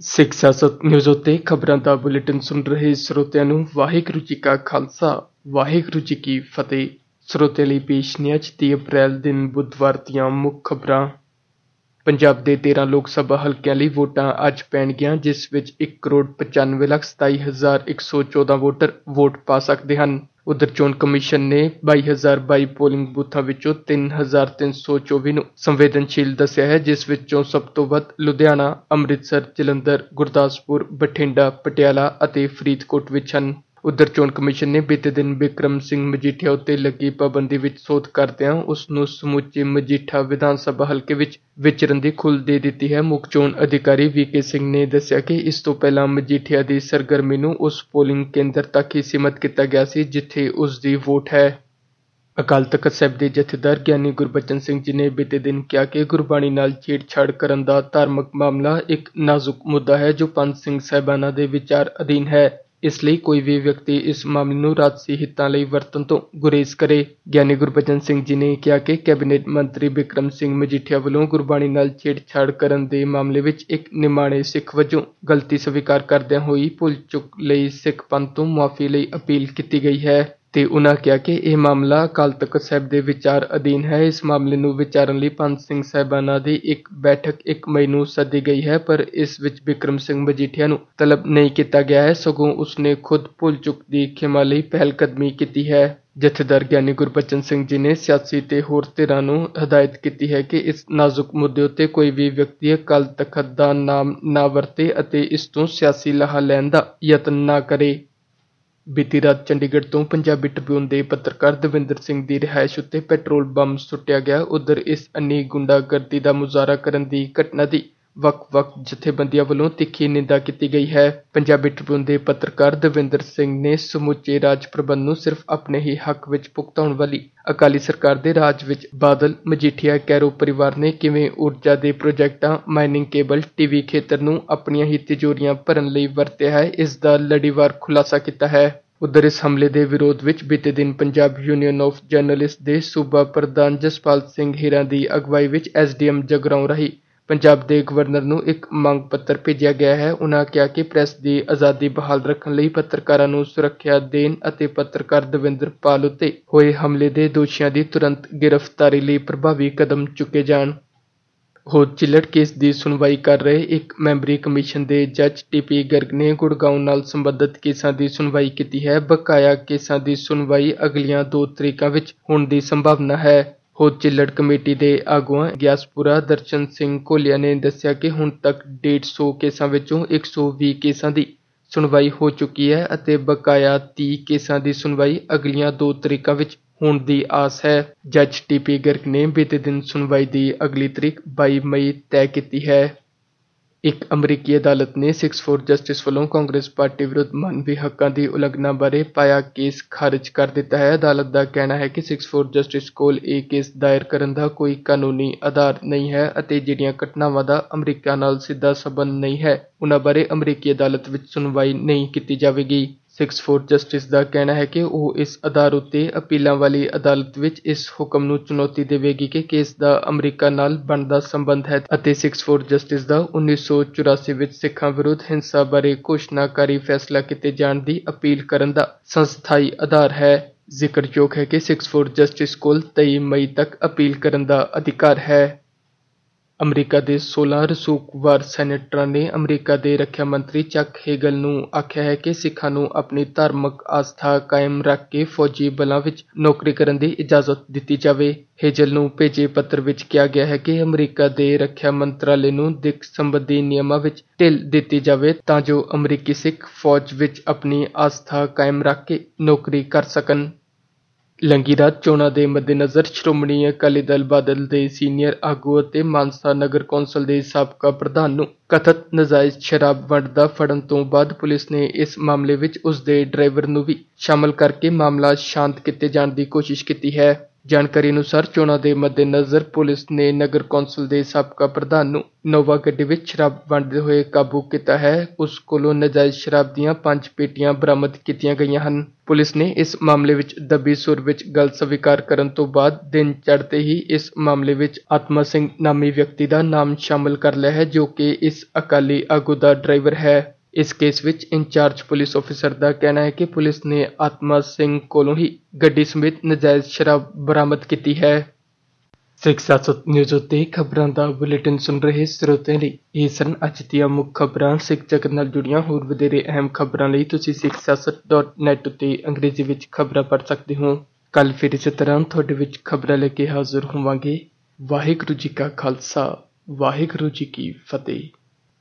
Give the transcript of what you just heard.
ਸਿੱਖ ਸਿਆਸਤ ਨਿਊਜ਼ ਉੱਤੇ ਖਬਰਾਂ ਦਾ ਬੁਲੇਟਿਨ ਸੁਣ ਰਹੇ ਸਰੋਤਿਆਂ ਨੂੰ ਵਾਹਿਗੁਰੂ ਜੀ ਕਾ ਖਾਲਸਾ, ਵਾਹਿਗੁਰੂ ਜੀ ਕੀ ਫਤਿਹ। ਸਰੋਤਿਆਂ ਲਈ ਪੇਸ਼ ਨੇ ਅੱਜ 30 ਅਪ੍ਰੈਲ ਦਿਨ ਬੁੱਧਵਾਰ ਦੀਆਂ ਮੁੱਖ ਖਬਰਾਂ। ਪੰਜਾਬ ਦੇ 13 ਲੋਕ ਸਭਾ ਹਲਕਿਆਂ ਲਈ ਵੋਟਾਂ ਅੱਜ ਪੈਣਗੀਆਂ, ਜਿਸ ਵਿੱਚ 1 ਕਰੋੜ 95 ਲੱਖ 27114 ਵੋਟਰ ਵੋਟ ਪਾ ਸਕਦੇ ਹਨ। ਉਧਰ ਚੋਣ ਕਮਿਸ਼ਨ ਨੇ 22022 ਪੋਲਿੰਗ ਬੂਥਾਂ ਵਿੱਚੋਂ 3324 ਨੂੰ ਸੰਵੇਦਨਸ਼ੀਲ ਦੱਸਿਆ ਹੈ, ਜਿਸ ਵਿੱਚੋਂ ਸਭ ਤੋਂ ਵੱਧ ਲੁਧਿਆਣਾ, ਅੰਮ੍ਰਿਤਸਰ, ਜਲੰਧਰ, ਗੁਰਦਾਸਪੁਰ, ਬਠਿੰਡਾ, ਪਟਿਆਲਾ ਅਤੇ ਫਰੀਦਕੋਟ ਵਿੱਚ ਹਨ। ਉਧਰ ਚੋਣ ਕਮਿਸ਼ਨ ਨੇ ਬੀਤੇ ਦਿਨ ਬਿਕਰਮ ਸਿੰਘ ਮਜੀਠੀਆ ਉੱਤੇ ਲੱਗੀ ਪਾਬੰਦੀ ਵਿੱਚ ਸੋਧ ਕਰਦਿਆਂ ਉਸ ਨੂੰ ਸਮੁੱਚੇ ਮਜੀਠਾ ਵਿਧਾਨ ਸਭਾ ਹਲਕੇ ਵਿੱਚ ਵਿਚਰਨ ਦੀ ਖੁੱਲ੍ਹ ਦੇ ਦਿੱਤੀ ਹੈ। ਮੁੱਖ ਚੋਣ ਅਧਿਕਾਰੀ ਵੀਕੇ ਸਿੰਘ ਨੇ ਦੱਸਿਆ ਕਿ ਇਸ ਤੋਂ ਪਹਿਲਾਂ ਮਜੀਠੀਆ ਦੀ ਸਰਗਰਮੀ ਨੂੰ ਉਸ ਪੋਲਿੰਗ ਕੇਂਦਰ ਤੱਕ ਹੀ ਸੀਮਤ ਕੀਤਾ ਗਿਆ ਸੀ, ਜਿੱਥੇ ਉਸ ਦੀ ਵੋਟ ਹੈ। ਅਕਾਲ ਤਖਤ ਸਾਹਿਬ ਦੇ ਜਥੇਦਾਰ ਗਿਆਨੀ ਗੁਰਬਚਨ ਸਿੰਘ ਜੀ ਨੇ ਬੀਤੇ ਦਿਨ ਕਿਹਾ ਕਿ ਗੁਰਬਾਣੀ ਨਾਲ ਛੇੜਛਾੜ ਕਰਨ ਦਾ ਧਾਰਮਿਕ ਮਾਮਲਾ ਇੱਕ ਨਾਜ਼ੁਕ ਮੁੱਦਾ ਹੈ, ਜੋ ਪੰਜ ਸਿੰਘ ਸਾਹਿਬਾਨਾਂ ਦੇ ਵਿਚਾਰ ਅਧੀਨ ਹੈ। ਇਸ ਲਈ ਕੋਈ ਵੀ ਵਿਅਕਤੀ ਇਸ ਮਾਮਲੇ ਨੂੰ ਰਾਜਸੀ ਹਿੱਤਾਂ ਲਈ ਵਰਤਣ ਤੋਂ ਗੁਰੇਜ਼ ਕਰੇ। ਗਿਆਨੀ ਗੁਰਬਚਨ ਸਿੰਘ ਜੀ ਨੇ ਕਿਹਾ ਕਿ ਕੈਬਨਿਟ ਮੰਤਰੀ ਬਿਕਰਮ ਸਿੰਘ ਮਜੀਠੀਆ ਵੱਲੋਂ ਗੁਰਬਾਣੀ ਨਾਲ ਛੇੜਛਾੜ ਕਰਨ ਦੇ ਮਾਮਲੇ ਵਿੱਚ ਇੱਕ ਨਿਮਾਣੇ ਸਿੱਖ ਵਜੋਂ ਗਲਤੀ ਸਵੀਕਾਰ ਕਰਦਿਆਂ ਹੋਈ ਭੁੱਲ ਚੁੱਕ ਲਈ ਸਿੱਖ ਪੰਥ ਤੋਂ ਮੁਆਫੀ ਲਈ ਅਪੀਲ ਕੀਤੀ ਗਈ ਹੈ। ਤੇ ਉਨ੍ਹਾਂ ਕਿਹਾ ਕਿ ਇਹ ਮਾਮਲਾ ਅਕਾਲ ਤਖਤ ਸਾਹਿਬ ਦੇ ਵਿਚਾਰ ਅਧੀਨ ਹੈ। ਇਸ ਮਾਮਲੇ ਨੂੰ ਵਿਚਾਰਨ ਲਈ ਪੰਜ ਸਿੰਘ ਸਾਹਿਬਾਨਾਂ ਦੀ ਇੱਕ ਬੈਠਕ 1 ਮਈ ਨੂੰ ਸੱਦੀ ਗਈ ਹੈ, ਪਰ ਇਸ ਵਿੱਚ ਬਿਕਰਮ ਸਿੰਘ ਮਜੀਠੀਆ ਨੂੰ ਤਲਬ ਨਹੀਂ ਕੀਤਾ ਗਿਆ ਹੈ। ਸਗੋਂ ਉਸਨੇ ਖੁਦ ਭੁੱਲ ਚੁੱਕ ਦੀ ਖਿਮਾ ਲਈ ਪਹਿਲ ਕਦਮੀ ਕੀਤੀ ਹੈ। ਜਥੇਦਾਰ ਗਿਆਨੀ ਗੁਰਬਚਨ ਸਿੰਘ ਜੀ ਨੇ ਸਿਆਸੀ ਤੇ ਹੋਰ ਧਿਰਾਂ ਨੂੰ ਹਦਾਇਤ ਕੀਤੀ ਹੈ ਕਿ ਇਸ ਨਾਜ਼ੁਕ ਮੁੱਦੇ ਉੱਤੇ ਕੋਈ ਵੀ ਵਿਅਕਤੀ ਅਕਾਲ ਤਖਤ ਦਾ ਨਾਮ ਨਾ ਵਰਤੇ ਅਤੇ ਇਸ ਤੋਂ ਸਿਆਸੀ ਲਾਹਾ ਲੈਣ ਦਾ ਯਤਨ ਨਾ ਕਰੇ। ਬੀਤੀ ਰਾਤ ਚੰਡੀਗੜ੍ਹ ਤੋਂ ਪੰਜਾਬੀ ਟ੍ਰਿਬਿਊਨ ਦੇ ਪੱਤਰਕਾਰ ਦਵਿੰਦਰ ਸਿੰਘ ਦੀ ਰਿਹਾਇਸ਼ ਉੱਤੇ ਪੈਟਰੋਲ ਬੰਬ ਸੁੱਟਿਆ ਗਿਆ। ਉਧਰ ਇਸ ਅੰਨੀ ਗੁੰਡਾਗਰਦੀ ਦਾ ਮੁਜ਼ਾਹਰਾ ਕਰਨ ਦੀ ਘਟਨਾ ਦੀ ਵੱਖ-ਵੱਖ ਜਥੇਬੰਦੀਆਂ ਵੱਲੋਂ ਤਿੱਖੀ ਨਿੰਦਾ ਕੀਤੀ ਗਈ ਹੈ। ਪੰਜਾਬੀ ਟ੍ਰਿਬਿਊਨ ਦੇ ਪੱਤਰਕਾਰ ਦਵਿੰਦਰ ਸਿੰਘ ਨੇ ਸਮੁੱਚੇ ਰਾਜ ਪ੍ਰਬੰਧ ਨੂੰ ਸਿਰਫ ਆਪਣੇ ਹੀ ਹੱਕ ਵਿੱਚ ਭੁਗਤਾਉਣ ਵਾਲੀ ਅਕਾਲੀ ਸਰਕਾਰ ਦੇ ਰਾਜ ਵਿੱਚ ਬਾਦਲ, ਮਜੀਠੀਆ, ਕੈਰੋ ਪਰਿਵਾਰ ਨੇ ਕਿਵੇਂ ਊਰਜਾ ਦੇ ਪ੍ਰੋਜੈਕਟਾਂ, ਮਾਈਨਿੰਗ ਕੇਬਲ, ਟੀਵੀ ਖੇਤਰ ਨੂੰ ਆਪਣੀਆਂ ਹੀ ਤਿਜੋਰੀਆਂ ਭਰਨ ਲਈ ਵਰਤਿਆ ਹੈ, ਇਸ ਦਾ ਲੜੀਵਾਰ ਖੁਲਾਸਾ ਕੀਤਾ ਹੈ। ਉਧਰ ਇਸ ਹਮਲੇ ਦੇ ਵਿਰੋਧ ਵਿੱਚ ਬੀਤੇ ਦਿਨ ਪੰਜਾਬ ਯੂਨੀਅਨ ਆਫ ਜਰਨਲਿਸਟ ਦੇ ਸੂਬਾ ਪ੍ਰਧਾਨ ਜਸਪਾਲ ਸਿੰਘ ਹੀਰਾ ਦੀ ਅਗਵਾਈ ਵਿੱਚ ਐਸਡੀਐਮ ਜਗਰਾਉਂ ਰਾਹੀਂ ਪੰਜਾਬ ਦੇ ਗਵਰਨਰ ਨੂੰ ਇੱਕ ਮੰਗ ਪੱਤਰ ਭੇਜਿਆ ਗਿਆ ਹੈ। ਉਨ੍ਹਾਂ ਕਿਹਾ ਕਿ ਪ੍ਰੈਸ ਦੀ ਆਜ਼ਾਦੀ ਬਹਾਲ ਰੱਖਣ ਲਈ ਪੱਤਰਕਾਰਾਂ ਨੂੰ ਸੁਰੱਖਿਆ ਦੇਣ ਅਤੇ ਪੱਤਰਕਾਰ ਦਵਿੰਦਰ ਪਾਲ ਉੱਤੇ ਹੋਏ ਹਮਲੇ ਦੇ ਦੋਸ਼ੀਆਂ ਦੀ ਤੁਰੰਤ ਗ੍ਰਿਫਤਾਰੀ ਲਈ ਪ੍ਰਭਾਵੀ ਕਦਮ ਚੁੱਕੇ ਜਾਣ। ਹੋਰ ਚਿੱਲੜ ਕੇਸ ਦੀ ਸੁਣਵਾਈ ਕਰ ਰਹੇ ਇੱਕ ਮੈਂਬਰੀ ਕਮਿਸ਼ਨ ਦੇ ਜੱਜ ਟੀਪੀ ਗਰਗ ਨੇ ਗੁੜਗਾਉਂ ਨਾਲ ਸੰਬੰਧਿਤ ਕੇਸਾਂ ਦੀ ਸੁਣਵਾਈ ਕੀਤੀ ਹੈ। ਬਕਾਇਆ ਕੇਸਾਂ ਦੀ ਸੁਣਵਾਈ ਅਗਲੀਆਂ ਦੋ ਤਰੀਕਾਂ ਵਿੱਚ ਹੋਣ ਦੀ ਸੰਭਾਵਨਾ ਹੈ। ਹੋਰ ਚਿੱਲੜ ਕਮੇਟੀ ਦੇ ਆਗੂਆਂ ਗਿਆਸਪੁਰਾ ਦਰਸ਼ਨ ਸਿੰਘ ਕੋਲੀਆ ਨੇ ਦੱਸਿਆ ਕਿ ਹੁਣ ਤੱਕ 150 ਕੇਸਾਂ ਵਿੱਚੋਂ 120 ਕੇਸਾਂ ਦੀ ਸੁਣਵਾਈ ਹੋ ਚੁੱਕੀ ਹੈ ਅਤੇ ਬਕਾਇਆ 30 ਕੇਸਾਂ ਦੀ ਸੁਣਵਾਈ ਅਗਲੀਆਂ ਦੋ ਤਰੀਕਾਂ ਵਿੱਚ ਹੋਣ ਦੀ ਆਸ ਹੈ। ਜੱਜ ਟੀਪੀ ਗਰਗ ਨੇ ਬੀਤੇ ਦਿਨ ਸੁਣਵਾਈ ਦੀ ਅਗਲੀ ਤਰੀਕ 22 ਮਈ ਤੈਅ ਕੀਤੀ ਹੈ। ਇੱਕ ਅਮਰੀਕੀ ਅਦਾਲਤ ਨੇ ਸਿਕਸ ਫੋਰ ਜਸਟਿਸ ਵੱਲੋਂ ਕਾਂਗਰਸ ਪਾਰਟੀ ਵਿਰੁੱਧ ਮਾਨਵੀ ਹੱਕਾਂ ਦੀ ਉਲੰਘਣਾ ਬਾਰੇ ਪਾਇਆ ਕੇਸ ਖਾਰਜ ਕਰ ਦਿੱਤਾ ਹੈ। ਅਦਾਲਤ ਦਾ ਕਹਿਣਾ ਹੈ ਕਿ ਸਿਕਸ ਫੋਰ ਜਸਟਿਸ ਕੋਲ ਇਹ ਕੇਸ ਦਾਇਰ ਕਰਨ ਦਾ ਕੋਈ ਕਾਨੂੰਨੀ ਆਧਾਰ ਨਹੀਂ ਹੈ ਅਤੇ ਜਿਹੜੀਆਂ ਘਟਨਾਵਾਂ ਦਾ ਅਮਰੀਕਾ ਨਾਲ ਸਿੱਧਾ ਸਬੰਧ ਨਹੀਂ ਹੈ ਉਨ੍ਹਾਂ ਬਾਰੇ ਅਮਰੀਕੀ ਅਦਾਲਤ ਵਿੱਚ ਸੁਣਵਾਈ ਨਹੀਂ ਕੀਤੀ ਜਾਵੇਗੀ। ਸਿਕਸ ਫੋਰ ਜਸਟਿਸ ਦਾ ਕਹਿਣਾ ਹੈ ਕਿ ਉਹ ਇਸ ਆਧਾਰ ਉੱਤੇ ਅਪੀਲਾਂ ਵਾਲੀ ਅਦਾਲਤ ਵਿੱਚ ਇਸ ਹੁਕਮ ਨੂੰ ਚੁਣੌਤੀ ਦੇਵੇਗੀ ਕਿ ਕੇਸ ਦਾ ਅਮਰੀਕਾ ਨਾਲ ਬਣਦਾ ਸੰਬੰਧ ਹੈ ਅਤੇ ਸਿਕਸ ਫੋਰ ਜਸਟਿਸ ਦਾ 1984 ਵਿੱਚ ਸਿੱਖਾਂ ਵਿਰੁੱਧ ਹਿੰਸਾ ਬਾਰੇ ਘੋਸ਼ਣਾਕਾਰੀ ਫੈਸਲਾ ਕੀਤੇ ਜਾਣ ਦੀ ਅਪੀਲ ਕਰਨ ਦਾ ਸੰਸਥਾਈ ਆਧਾਰ ਹੈ। ਜ਼ਿਕਰਯੋਗ ਹੈ ਕਿ ਸਿਕਸ ਫੋਰ ਜਸਟਿਸ ਕੋਲ 23 ਮਈ ਤੱਕ ਅਪੀਲ ਕਰਨ ਦਾ ਅਧਿਕਾਰ ਹੈ। ਅਮਰੀਕਾ ਦੇ 16 ਰਸੂਖਵਾਰ ਸੈਨੇਟਰਾਂ ਨੇ ਅਮਰੀਕਾ ਦੇ ਰੱਖਿਆ ਮੰਤਰੀ ਚੱਕ ਹੇਗਲ ਨੂੰ ਆਖਿਆ ਹੈ ਕਿ ਸਿੱਖਾਂ ਨੂੰ ਆਪਣੀ ਧਾਰਮਿਕ ਆਸਥਾ ਕਾਇਮ ਰੱਖ ਕੇ ਫੌਜੀ ਬਲਾਂ ਵਿੱਚ ਨੌਕਰੀ ਕਰਨ ਦੀ ਇਜਾਜ਼ਤ ਦਿੱਤੀ ਜਾਵੇ। ਹੇਜਲ ਨੂੰ ਭੇਜੇ ਪੱਤਰ ਵਿੱਚ ਕਿਹਾ ਗਿਆ ਹੈ ਕਿ ਅਮਰੀਕਾ ਦੇ ਰੱਖਿਆ ਮੰਤਰਾਲੇ ਨੂੰ ਦਿੱਖ ਸੰਬੰਧੀ ਨਿਯਮਾਂ ਵਿੱਚ ਢਿੱਲ ਦਿੱਤੀ ਜਾਵੇ ਤਾਂ ਜੋ ਅਮਰੀਕੀ ਸਿੱਖ ਫੌਜ ਵਿੱਚ ਆਪਣੀ ਆਸਥਾ ਕਾਇਮ ਰੱਖ ਕੇ ਨੌਕਰੀ ਕਰ ਸਕਣ। ਲੰਘੀ ਰਾਤ ਚੋਣਾਂ ਦੇ ਮੱਦੇਨਜ਼ਰ ਸ਼੍ਰੋਮਣੀ ਅਕਾਲੀ ਦਲ ਬਾਦਲ ਦੇ ਸੀਨੀਅਰ ਆਗੂ ਅਤੇ ਮਾਨਸਾ ਨਗਰ ਕੌਂਸਲ ਦੇ ਸਾਬਕਾ ਪ੍ਰਧਾਨ ਨੂੰ ਕਥਿਤ ਨਾਜਾਇਜ਼ ਸ਼ਰਾਬ ਵੰਡ ਦਾ ਫੜਨ ਤੋਂ ਬਾਅਦ ਪੁਲਿਸ ਨੇ ਇਸ ਮਾਮਲੇ ਵਿੱਚ ਉਸ ਦੇ ਡਰਾਈਵਰ ਨੂੰ ਵੀ ਸ਼ਾਮਲ ਕਰਕੇ ਮਾਮਲਾ ਸ਼ਾਂਤ ਕੀਤੇ ਜਾਣ ਦੀ ਕੋਸ਼ਿਸ਼ ਕੀਤੀ ਹੈ। ਜਾਣਕਾਰੀ ਅਨੁਸਾਰ ਚੋਣਾਂ ਦੇ ਮੱਦੇਨਜ਼ਰ ਪੁਲਿਸ ਨੇ ਨਗਰ ਕੌਂਸਲ ਦੇ ਸਾਬਕਾ ਪ੍ਰਧਾਨ ਨੂੰ ਨੋਵਾ ਗੱਡੀ ਵਿੱਚ ਸ਼ਰਾਬ ਵੰਡਦੇ ਹੋਏ ਕਾਬੂ ਕੀਤਾ ਹੈ। ਉਸ ਕੋਲੋਂ ਨਜਾਇਜ਼ ਸ਼ਰਾਬ ਦੀਆਂ ਪੰਜ ਪੇਟੀਆਂ ਬਰਾਮਦ ਕੀਤੀਆਂ ਗਈਆਂ ਹਨ। ਪੁਲਿਸ ਨੇ ਇਸ ਮਾਮਲੇ ਵਿੱਚ ਦੱਬੀ ਸੁਰ ਵਿੱਚ ਗੱਲ ਸਵੀਕਾਰ ਕਰਨ ਤੋਂ ਬਾਅਦ ਦਿਨ ਚੜ੍ਹਦੇ ਹੀ ਇਸ ਮਾਮਲੇ ਵਿੱਚ ਆਤਮਾ ਸਿੰਘ ਨਾਮੀ ਵਿਅਕਤੀ ਦਾ ਨਾਮ ਸ਼ਾਮਲ ਕਰ ਲਿਆ ਹੈ, ਜੋ ਕਿ ਇਸ ਅਕਾਲੀ ਆਗੂ ਦਾ ਡਰਾਈਵਰ ਹੈ। ਇਸ ਕੇਸ ਵਿੱਚ ਇੰਚਾਰਜ ਪੁਲਿਸ ਅਫਸਰ ਦਾ ਕਹਿਣਾ ਹੈ ਕਿ ਪੁਲਿਸ ਨੇ ਆਤਮਾ ਸਿੰਘ ਕੋਲੋਂ ਹੀ ਗੱਡੀ ਸਮੇਤ ਨਜਾਇਜ਼ ਸ਼ਰਾਬ ਬਰਾਮਦ ਕੀਤੀ ਹੈ। ਸਿੱਖ ਸਿਆਸਤ ਨਿਊਜ਼ ਉੱਤੇ ਖਬਰਾਂ ਦਾ ਬੁਲੇਟਿਨ ਸੁਣ ਰਹੇ ਸਰੋਤਿਆਂ ਲਈ ਇਹ ਸਨ ਅੱਜ ਦੀਆਂ ਮੁੱਖ ਖਬਰਾਂ। ਸਿੱਖ ਜਗਤ ਨਾਲ ਜੁੜੀਆਂ ਹੋਰ ਵਧੇਰੇ ਅਹਿਮ ਖਬਰਾਂ ਲਈ ਤੁਸੀਂ sikhsiyasat.net ਉੱਤੇ ਅੰਗਰੇਜ਼ੀ ਵਿੱਚ ਖਬਰਾਂ ਪੜ੍ਹ ਸਕਦੇ ਹੋ। ਕੱਲ ਫਿਰ ਇਸੇ ਤਰ੍ਹਾਂ ਤੁਹਾਡੇ ਵਿੱਚ ਖਬਰਾਂ ਲੈ ਕੇ ਹਾਜ਼ਰ ਹੋਵਾਂਗੇ। ਵਾਹਿਗੁਰੂ ਜੀ ਕਾ ਖਾਲਸਾ, ਵਾਹਿਗੁਰੂ ਜੀ ਕੀ ਫਤਿਹ।